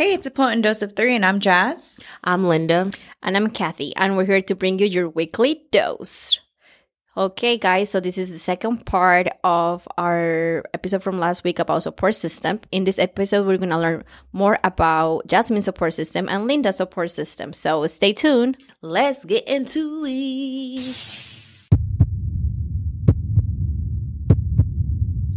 Hey, it's a potent dose of three, and I'm Jazz. I'm Linda. And I'm Kathy, and we're here to bring you your weekly dose. Okay, guys, so this is the second part of our episode from last week about support system. In this episode, we're going to learn more about Jasmine's support system and Linda's support system. So stay tuned. Let's get into it.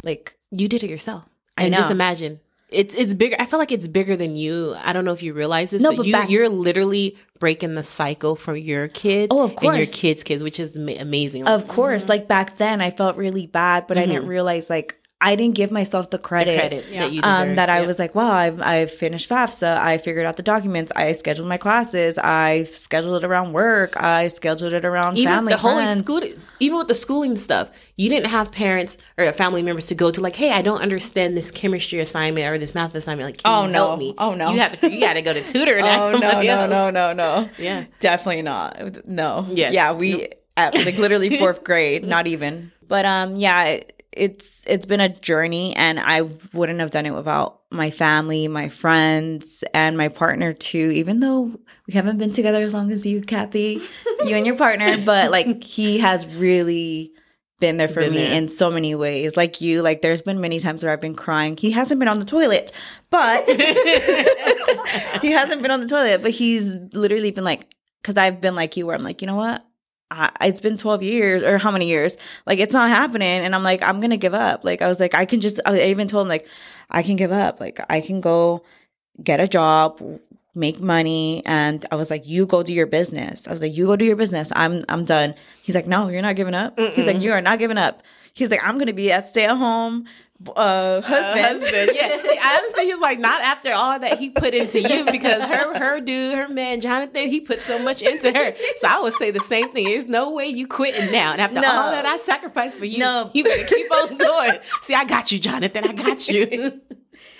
Like, You did it yourself. I And just imagine. It's it's bigger. I feel like it's bigger than you. I don't know if you realize this, No, but, but you back- you're literally breaking the cycle for your kids. Oh, of And your kids' kids, which is ma- amazing. of course, mm-hmm. like back then, I felt really bad, but I didn't mm-hmm. realize like I didn't give myself the the credit. credit that you deserve. Um, that I Yeah. was like, wow, I've, I've finished FAFSA. I figured out the documents. I scheduled my classes. I scheduled it around work. I scheduled it around even family. the whole school, even with the schooling stuff, you didn't have parents or family members to go to like, hey, I don't understand this chemistry assignment or this math assignment. Like, can Oh, you no. help me? Oh, no. you have to, you got to go to tutor and ask Oh no, somebody no, else. no, no, no. Yeah. Definitely not. No. Yeah. Yeah, we at like literally fourth grade, not even. But um yeah, it, it's it's been a journey and I wouldn't have done it without my family, my friends, and my partner too, even though we haven't been together as long as you, Kathy, you and your partner, but like he has really been there for Been me there. in so many ways. Like you, like there's been many times where I've been crying. He hasn't been on the toilet, but he hasn't been on the toilet, but he's literally been like, because I've been like you, where I'm like, you know what? I, it's been 12 years or how many years? Like, it's not happening. And I'm like, I'm going to give up. Like, I was like, I can just, I even told him, like, I can give up. Like, I can go get a job, make money. And I was like, you go do your business. I was like, you go do your business. I'm, I'm done. He's like, no, you're not giving up. He's like, you are not giving up. He's like, I'm going to be a stay at home uh, husband. husband. Yeah, honestly, he's like not after all that he put into you because her her dude, her man Jonathan, he put so much into her. So I would say the same thing. There's no way you quitting now. And after No. all that I sacrificed for you, No. you better keep on going. See, I got you, Jonathan. I got you.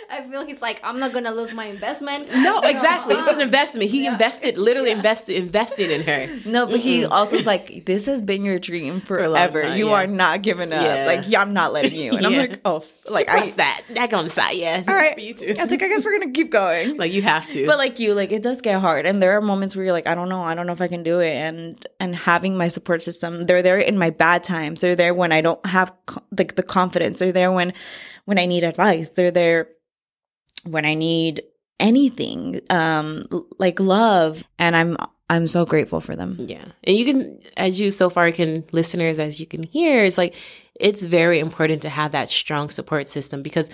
I feel he's like, I'm not going to lose my investment. No, exactly. It's an um, investment. He invested, literally invested, invested in her. No, but he also was like, "This has been your dream long forever. time, you yeah. are not giving up. Yeah. Like, yeah, I'm not letting you." And I'm like, "Oh, like I." Press that. That on the side. Yeah. All right, For you too. I was like, "I guess we're gonna keep going." Like you have to. but like you, like it does get hard, and there are moments where you're like, "I don't know, I don't know if I can do it." And and having my support system, they're there in my bad times. They're there when I don't have co- like the confidence. They're there when when I need advice. They're there when I need anything, um, like love, and I'm I'm so grateful for them. Yeah. And you can, as you so far can, listeners, as you can hear, it's like, it's very important to have that strong support system because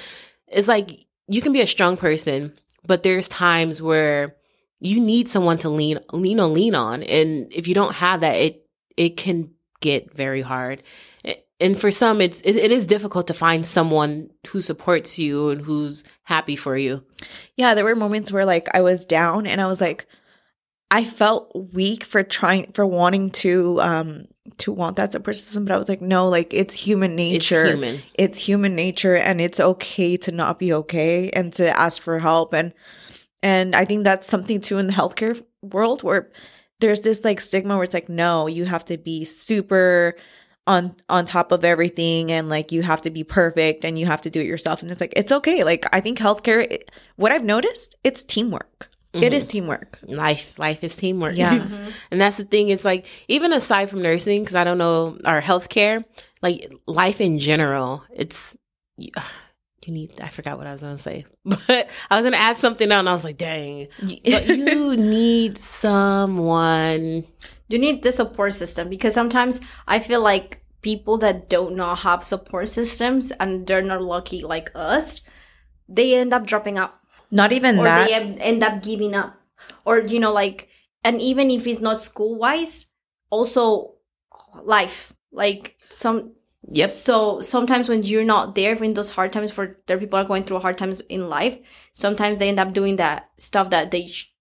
it's like you can be a strong person, but there's times where you need someone to lean, lean on, lean on. And if you don't have that, it, it can get very hard. And for some, it's, it, it is difficult to find someone who supports you and who's happy for you. yeah, there were moments where like I was down and I was like, I felt weak for trying for wanting to um to want that support system, but I was like, no, like it's human nature. It's human. It's human nature and it's okay to not be okay and to ask for help and and I think that's something too in the healthcare world where there's this like stigma where it's like, no, you have to be super on on top of everything and like you have to be perfect and you have to do it yourself. And it's like it's okay. Like i think healthcare what i've noticed it's teamwork. It is mm-hmm. teamwork. Life life is teamwork. Yeah. and that's the thing it's like even aside from nursing because i don't know our healthcare like life in general it's you, you need i forgot what i was gonna say but i was gonna add something else and i was like dang. But you need someone you need the support system because sometimes I feel like people that don't not have support systems and they're not lucky like us, they end up dropping out. Not even or that. they end up giving up. Or you know like and even if it's not school wise, also life. Like some yep. so sometimes when you're not there in those hard times for there people are going through hard times in life sometimes they end up doing that stuff that they sh-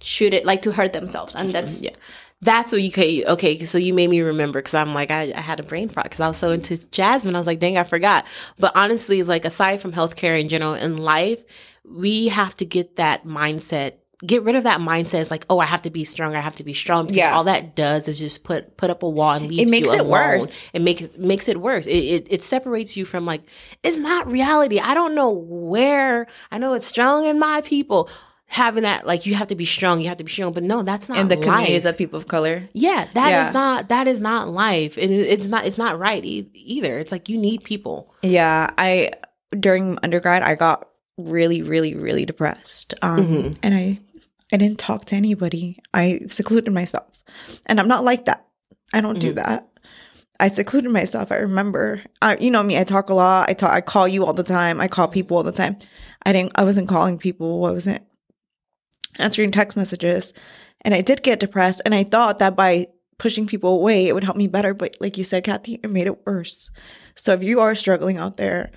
should it like to hurt themselves. And that's yeah that's what you can okay so you made me remember because i'm like I, I had a brain fart because i was so into jasmine i was like dang i forgot but honestly it's like aside from healthcare in general in life we have to get that mindset get rid of that mindset it's like oh i have to be strong i have to be strong because Yeah. all that does is just put put up a wall and leaves it makes you it alone. worse. it makes makes it worse it, it it separates you from like it's not reality i don't know where i know it's strong in my people having that like you have to be strong, you have to be strong. But no, that's not in the life. communities of people of color. Yeah, that is Yeah. not that is not life, and it's not it's not right e- either. It's like you need people. Yeah, I during undergrad I got really, really, really depressed, um, Mhm. and I I didn't talk to anybody. I secluded myself, and I'm not like that. I don't do Mhm. that. I secluded myself. I remember, I, you know me. I talk a lot. I talk. I call you all the time. I call people all the time. I didn't. I wasn't calling people. I wasn't answering text messages, and I did get depressed. And I thought that by pushing people away, it would help me better. But like you said, Kathy, it made it worse. So if you are struggling out there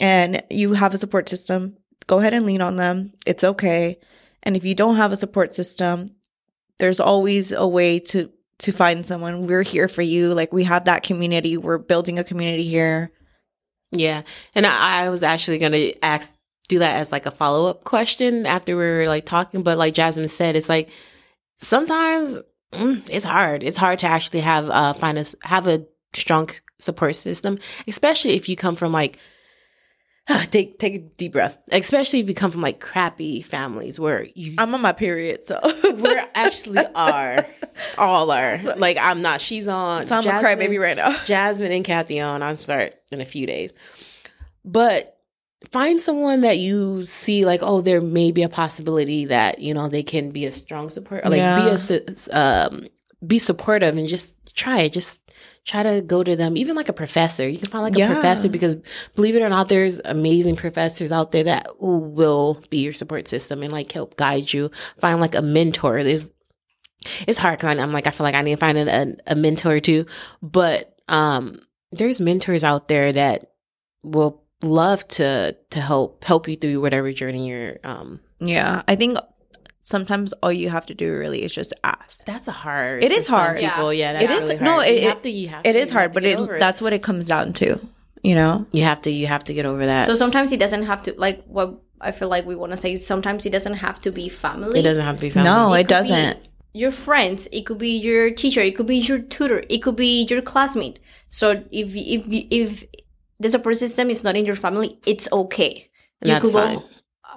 and you have a support system, go ahead and lean on them. It's okay. And if you don't have a support system, there's always a way to to find someone. We're here for you. Like we have that community. We're building a community here. Yeah, and I, I was actually gonna ask do that as like a follow up question after we were like talking, but like Jasmine said, it's like sometimes mm, it's hard. It's hard to actually have uh find a have a strong support system, especially if you come from like take take a deep breath. Especially if you come from like crappy families where you I'm on my period, so we actually are all are like I'm not. She's on. so I'm a Jasmine- crybaby right now. Jasmine and Kathy on. I'm start in a few days. But find someone that you see like, oh, there may be a possibility that, you know, they can be a strong support or like be a um be supportive and just try it. Just try to go to them, even like a professor. You can find like a professor because believe it or not, there's amazing professors out there that will be your support system and like help guide you. Find like a mentor. There's it's hard because I'm like I feel like I need to find a, a mentor too, but um, there's mentors out there that will love to to help help you through whatever journey you're. Um, Yeah, I think sometimes all you have to do really is just ask. that's a hard. It for is some hard. People, yeah, that's It is- really no, hard. it- you have to. You have. It to, is you have hard, to but get it, that's what it comes down to. You know, you have to. You have to get over that. So sometimes it doesn't have to like what I feel like we want to say. Sometimes it doesn't have to be family. it doesn't have to be. Family. no, It it, doesn't. your friends. It could be your teacher. It could be your tutor. It could be your classmate. So if if if the support system is not in your family, it's okay. You that's fine. go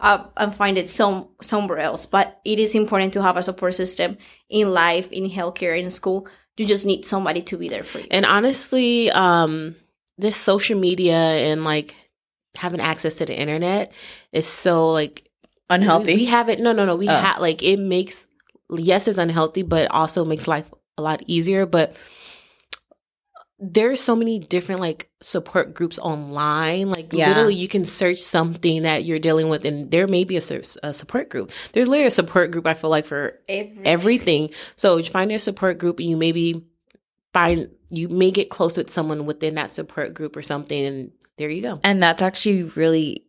up and find it some somewhere else. But it is important to have a support system in life, in healthcare, in school. You just need somebody to be there for you. And honestly, um, this social media and like having access to the internet is so like Unhealthy. We, we have it. No, no, no. We Oh. have like it makes yes, it's unhealthy, but also makes life a lot easier. But there's so many different like support groups online. Like Yeah. literally, you can search something that you're dealing with, and there may be a, a support group. There's literally a support group. I feel like for Every- everything. So you find your support group, and you maybe find you may get close with someone within that support group or something, and there you go. And that's actually really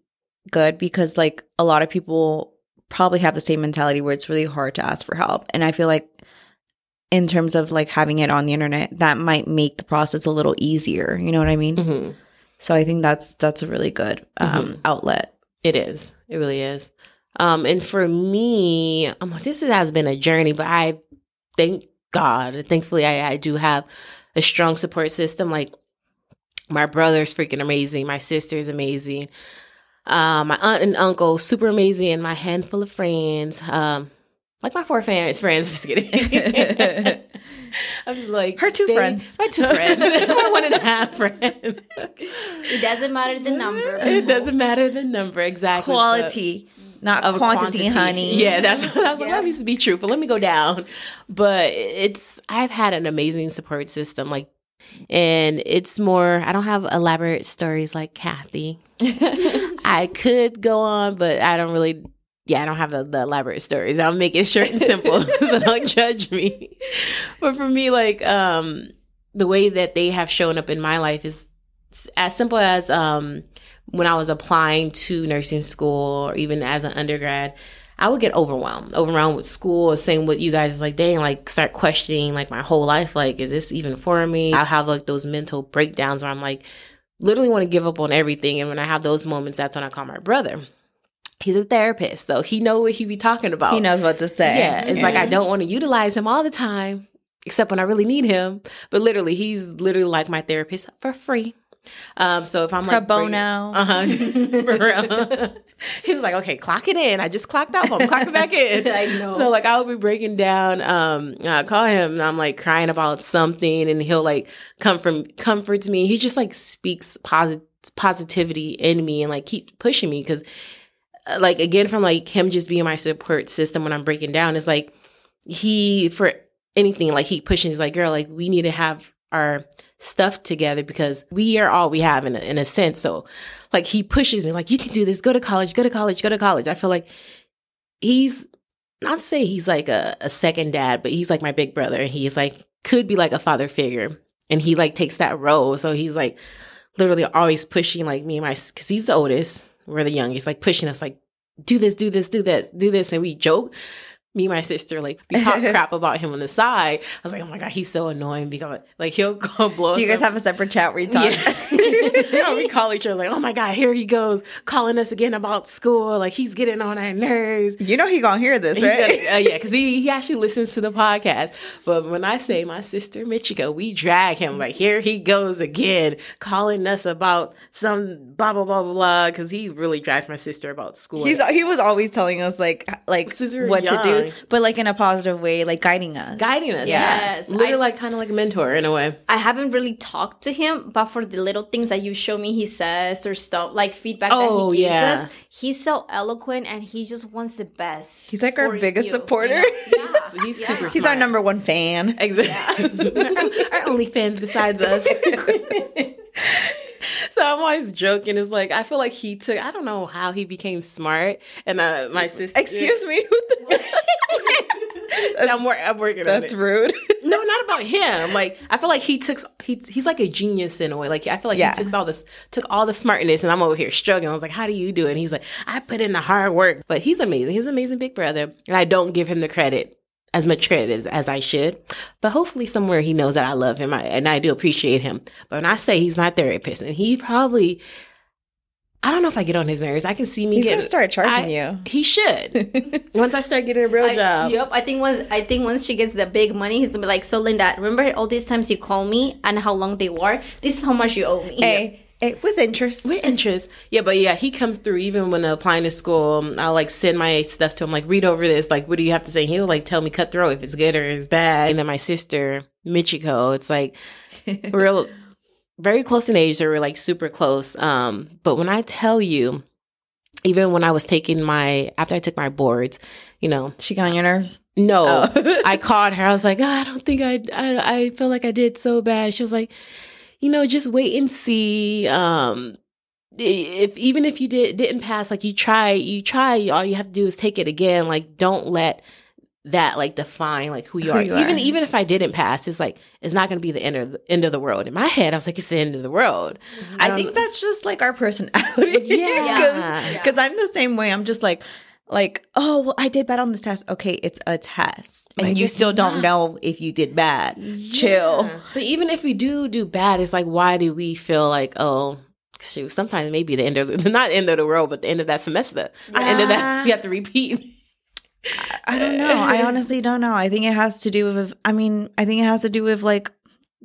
good because like a lot of people probably have the same mentality where it's really hard to ask for help. And I feel like in terms of like having it on the internet, that might make the process a little easier. You know what I mean? hmm So I think that's that's a really good um, outlet. It is. It really is. Um, and for me, I'm like, this has been a journey, but I thank God, thankfully, I, I do have a strong support system. Like my brother's freaking amazing, my sister's amazing, um, my aunt and uncle super amazing, and my handful of friends, um, like my four friends. Friends, I'm just kidding. I'm just like Her two they- friends. my two friends, my one and a half friends. It doesn't matter the number. It doesn't matter the number exactly. but- Quality, not of quantity, honey. Yeah, that's what I was like. Yeah. Let me be truthful. Let me go down. But it's I've had an amazing support system, like, and it's more. I don't have elaborate stories like Kathy. I could go on, but I don't really. Yeah, I don't have the, the elaborate stories. I'll make it short and simple, so don't judge me. But for me, like, um, the way that they have shown up in my life is as simple as um when I was applying to nursing school or even as an undergrad, I would get overwhelmed, overwhelmed with school. saying what you guys, is like dang, like start questioning like my whole life. Like, is this even for me? I'll have like those mental breakdowns where I'm like, literally want to give up on everything. And when I have those moments, that's when I call my brother. He's a therapist, so he know what he be talking about. He knows what to say. Yeah, it's like I don't want to utilize him all the time, except when I really need him. But literally, he's literally like my therapist for free. Um, so if I'm like Pro like bono. uh huh, he was like, okay, clock it in. I just clocked out. I'm clocking back in. I know. So like I'll be breaking down, um, I call him and I'm like crying about something and he'll like come from comforts me. He just like speaks positive positivity in me and like keep pushing me because like again from like him just being my support system when I'm breaking down is like he for anything like he pushes like girl like we need to have our stuff together because we are all we have in a, in a sense. So like he pushes me like you can do this. Go to college. Go to college. Go to college. I feel like he's not say he's like a, a second dad but he's like my big brother and he's like could be like a father figure and he like takes that role. So he's like literally always pushing like me and my because he's the oldest we're the youngest like pushing us like do this do this do this do this and we joke me and my sister like we talk crap about him on the side. I was like, oh my god, he's so annoying because like he'll go blow. Do you guys up. have a separate chat where you talk? Yeah. No, we call each other like, oh my god, here he goes calling us again about school. Like he's getting on our nerves. you know he gonna hear this, He's right? gonna- uh, yeah, because he, he actually listens to the podcast. But when I say my sister Michiko, we drag him like here he goes again, calling us about some blah blah blah blah blah. Because he really drags my sister about school. He's he was always telling us like like Since we were what to do, but like in a positive way, like guiding us, guiding us. Yeah. Yeah, Yes, literally I- like kind of like a mentor in a way. I haven't really talked to him, but for the little things that you show me he says or stuff like feedback Oh, that he gives yeah. us, he's so eloquent and he just wants the best. He's like our biggest you, supporter. you know? Yeah. He's Yeah. super. He's our number one fan. Exactly. our only fans besides us. so I'm always joking. It's like I feel like he took. I don't know how he became smart, and uh, my sister. Excuse me. I'm, wor- I'm working That's on it. rude. No, not about him. Like I feel like he took. He, he's like a genius in a way. Like I feel like Yeah. he took all this, took all the smartness, and I'm over here struggling. I was like, "How do you do it?" And he's like, "I put in the hard work." But he's amazing. He's an amazing big brother, and I don't give him the credit as much credit as, as I should. But hopefully, somewhere he knows that I love him I, and I do appreciate him. But when I say he's my therapist, and he probably, I don't know if I get on his nerves. I can see me He's get. gonna start charging I- you. He should. Once I start getting a real I, job. Yep, I think once I think once she gets the big money, he's gonna be like, "So Linda, remember all these times you call me and how long they were? This is how much you owe me." Hey, hey, with interest. With interest. Yeah, but yeah, he comes through even when applying to school. I'll like send my stuff to him, like, read over this. Like, what do you have to say? He'll like tell me cutthroat if it's good or it's bad. And then my sister, Michiko, it's like, we're very close in age, so we're like super close. Um, but when I tell you, even when I was taking my, after I took my boards, you know, she got on your nerves. no, Oh. I called her. I was like, oh, I don't think I, I, I feel like I did so bad. She was like, you know, just wait and see. Um, if even if you did didn't pass, like you try, you try. All you have to do is take it again. Like, don't let that like define like who you Who are. you even are. even if I didn't pass, it's like it's not going to be the end of the end of the world. In my head, I was like, it's the end of the world. I don't- think that's just like our personality. Yeah. Because I'm the same way. I'm just like, like, oh, well, I did bad on this test. Okay, it's a test. And Like, you still don't not. know if you did bad. Chill. But even if we do do bad, it's like, why do we feel like, oh, shoot, sometimes maybe the end of the, not end of the world, but the end of that semester, the end of that, you have to repeat. I don't know. I honestly don't know. I think it has to do with, I mean, I think it has to do with like,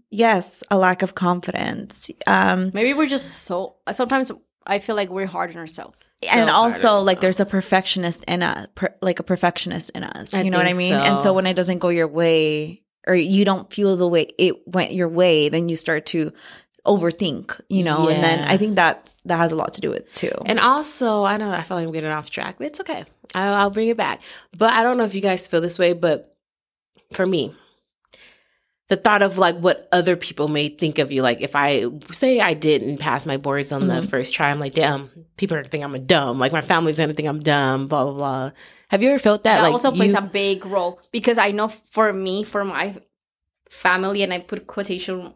yes, a lack of confidence. Um, Maybe we're just so. Sometimes I feel like we're hard on ourselves. and So also hard, like there's a perfectionist in us per, like a perfectionist in us I you know what i think mean and so so. when it doesn't go your way or you don't feel the way it went your way then you start to overthink you know and then i think that that has a lot to do with it too And also, I don't know I feel like I'm getting off track, but it's okay. I'll, I'll bring it back. But I don't know if you guys feel this way, but for me, the thought of like what other people may think of you, like if I say I didn't pass my boards on the first try, I'm like, damn, people are gonna think I'm a dumb. Like my family's gonna think I'm dumb. Blah blah blah. Have you ever felt that? That like also plays you- a big role because I know for me, for my family, and I put quotation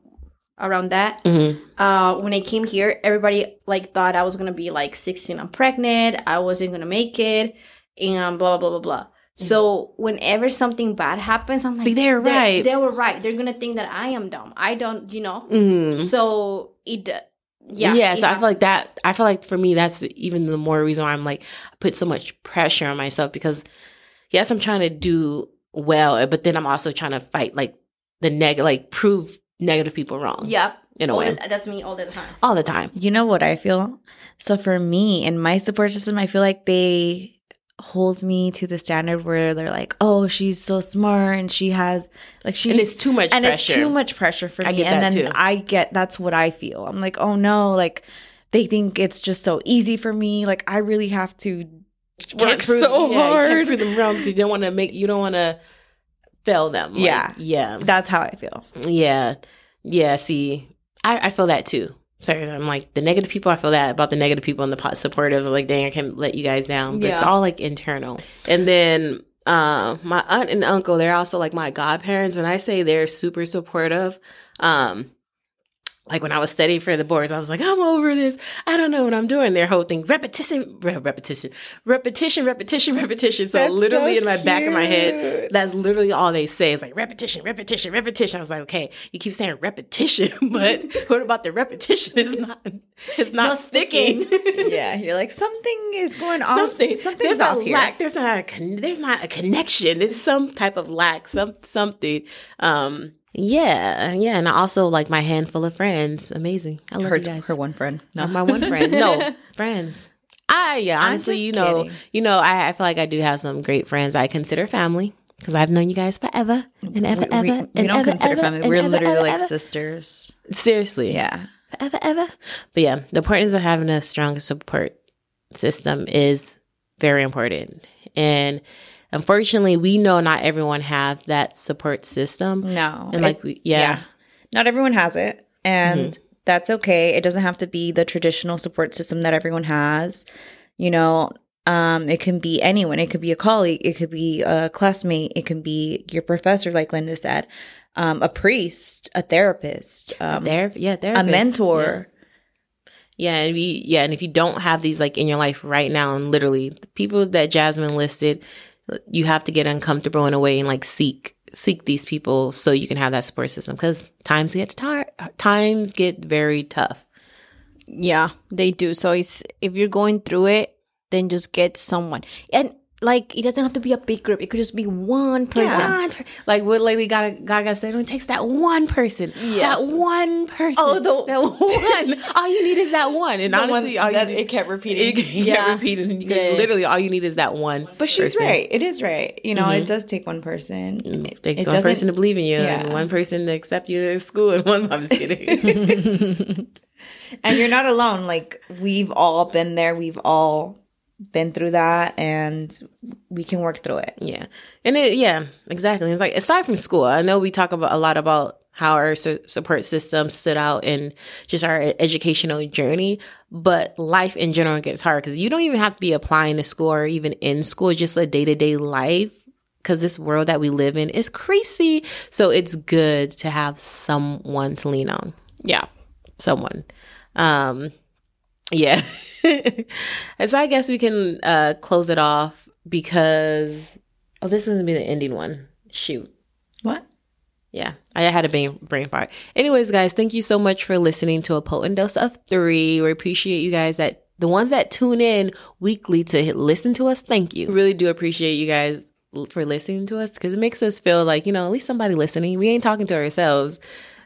around that. Mhm. Uh, when I came here, everybody like thought I was gonna be like 16 and pregnant. I wasn't gonna make it, and blah blah blah blah blah. So whenever something bad happens, I'm like, Like, they're right. They were right. They're gonna think that I am dumb. I don't, you know. Mhm. So it, uh, yeah, yeah, it so I feel like that. I feel like for me, that's even the more reason why I'm like I put so much pressure on myself because yes, I'm trying to do well, eh, but then I'm also trying to fight like the negative, like prove negative people wrong. Yep. in a way. that's me all the time. All the time. You know what I feel? So for me in my support system, I feel like they hold me to the standard where they're like, "Oh, she's so smart and she has like she And it's too much and pressure. it's too much pressure for I me." and then too. I get that's what I feel. I'm like, "Oh no, like they think it's just so easy for me. Like I really have to work prove- so yeah, You hard." can't prove them wrong you don't want to make you don't want to fail them. Like, Yeah. yeah, That's how I feel. yeah, yeah. See, I, I feel that too. Sorry, I'm like the negative people. I feel that about the negative people and the po- supportives. I'm like, dang, I can't let you guys down. But it's all like internal. And then um, my aunt and uncle, they're also like my godparents. When I say they're super supportive, um, like when I was studying for the boards, I was like, I'm over this. I don't know what I'm doing. Their whole thing, repetition, re- repetition, repetition, repetition, repetition. So That's literally so in my back of my head, that's literally all they say is like repetition, repetition, repetition. I was like, okay, you keep saying repetition, but what about the repetition? Is not, it's not, not sticking. yeah, you're like something is going off. Something, Something's there's off a here. lack. There's not a con- there's not a connection. It's some type of lack. Some something. Um, yeah, yeah, and also like my handful of friends. Amazing. I love her, you guys. her one friend. No, my one friend. No, friends. I yeah, honestly, you know, kidding. you know, I, I feel like I do have some great friends. I consider family because I've known you guys forever and ever, we, ever. We, and we don't ever, consider ever, family. We're ever, literally ever, like sisters. seriously, Yeah. forever, ever. But yeah, the importance of having a strong support system is very important, and unfortunately, we know not everyone have that support system. No. And like, we, yeah, Not everyone has it. And Mm-hmm. that's okay. It doesn't have to be the traditional support system that everyone has. You know, um, it can be anyone. It could be a colleague. It could be a classmate. It can be your professor, like Linda said, um, a priest, a therapist, um, there, yeah, there, a mentor. Yeah, and we yeah, and if you don't have these like in your life right now, and literally the people that Jasmine listed, you have to get uncomfortable in a way and like seek seek these people so you can have that support system because times get tired, times get very tough. Yeah, they do. So it's if you're going through it, then just get someone. And like it doesn't have to be a big group. It could just be one person. One per- like what Lady Gaga, Gaga said, it takes that one person. Yes. That one person. Oh, the- that one. all you need is that one. And honestly, all you need, kept repeating. it kept Yeah. repeating. And you Yeah. literally all you need is that one. But she's person. right. It is right. You know, it mm-hmm. does take one person. It, takes it one person to believe in you and one person to accept you in school and one I'm just kidding. and you're not alone. Like we've all been there. We've all been through that, and we can work through it. yeah. And it yeah, exactly. It's like aside from school, I know we talk about a lot about how our su- support system stood out in just our educational journey, but life in general gets hard because you don't even have to be applying to school or even in school, just a day-to-day life because this world that we live in is crazy. So it's good to have someone to lean on. Yeah. someone. Um, yeah. so I guess we can uh, close it off because oh, this is gonna be the ending one. Shoot. What? Yeah, I had a brain brain fart. Anyways, guys, thank you so much for listening to a potent dose of three. We appreciate you guys that the ones that tune in weekly to listen to us. Thank you. Really do appreciate you guys for listening to us because it makes us feel like you know at least somebody listening. We ain't talking to ourselves.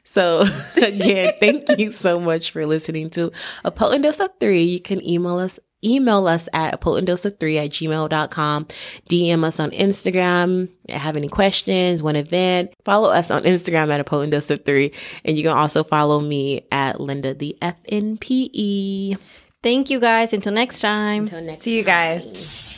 So again, thank you so much for listening to a potent dose of three. You can email us email us at a potent dose of three at gmail.com. DM us on Instagram. Have any questions, want to vent, follow us on Instagram at a potent dose of three. And you can also follow me at Linda the FNPE. Thank you guys. Until next time. Until next See you guys.